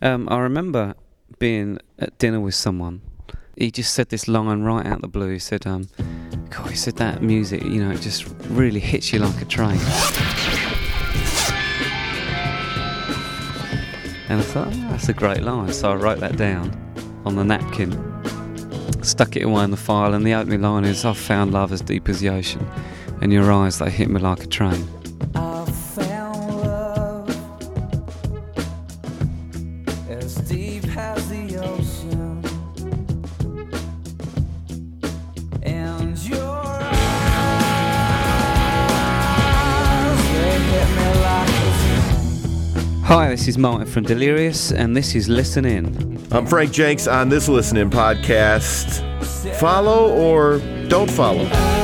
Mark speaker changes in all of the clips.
Speaker 1: Um, I remember being at dinner with someone. He just said this line right out of the blue. He said, um, God, he said that music, you know, it just really hits you like a train. And I thought, oh, that's a great line. So I wrote that down on the napkin, stuck it away in the file, and the opening line is, I've found love as deep as the ocean, and your eyes, they hit me like a train.
Speaker 2: As deep as the ocean, and your eyes they hit me like
Speaker 1: Hi, this is Martin from Delirious, and this is Listen In.
Speaker 3: I'm Frank Jenks on this listening podcast. Follow or don't follow.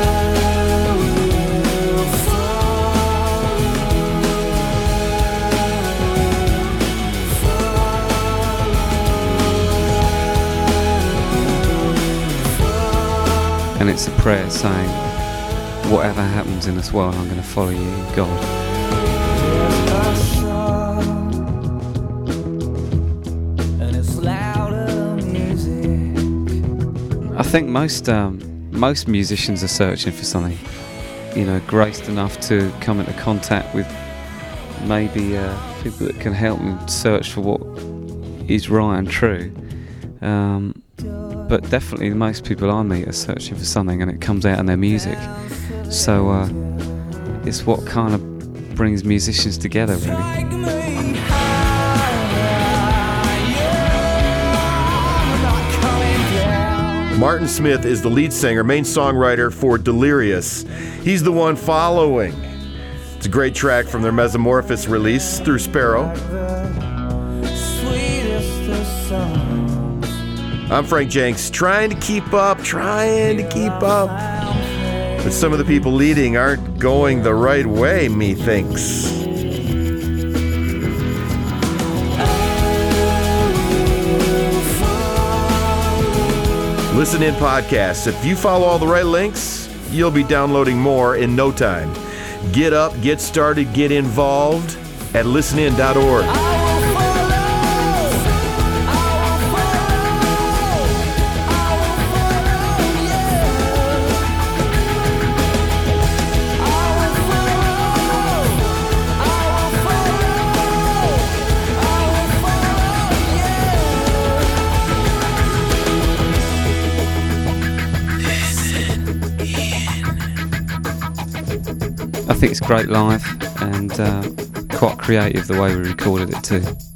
Speaker 1: And it's a prayer saying, Whatever happens in this world, I'm going to follow you, God.
Speaker 2: and it's louder music.
Speaker 1: I think most um, most musicians are searching for something, you know, graced enough to come into contact with maybe uh, people that can help them search for what is right and true. Um, but definitely, most people I meet are searching for something, and it comes out in their music. So uh, it's what kind of brings musicians together, really.
Speaker 2: Take me higher, yeah, I'm not coming down.
Speaker 3: Martin Smith is the lead singer, main songwriter for Delirious. He's the one following. It's a great track from their Mezamorphis release through Sparrow. I'm Frank Jenks, trying to keep up, trying to keep up. But some of the people leading aren't going the right way, methinks. Listen in podcasts. If you follow all the right links, you'll be downloading more in no time. Get up, get started, get involved at listenin.org.
Speaker 1: I think it's great live and uh, quite creative the way we recorded it too.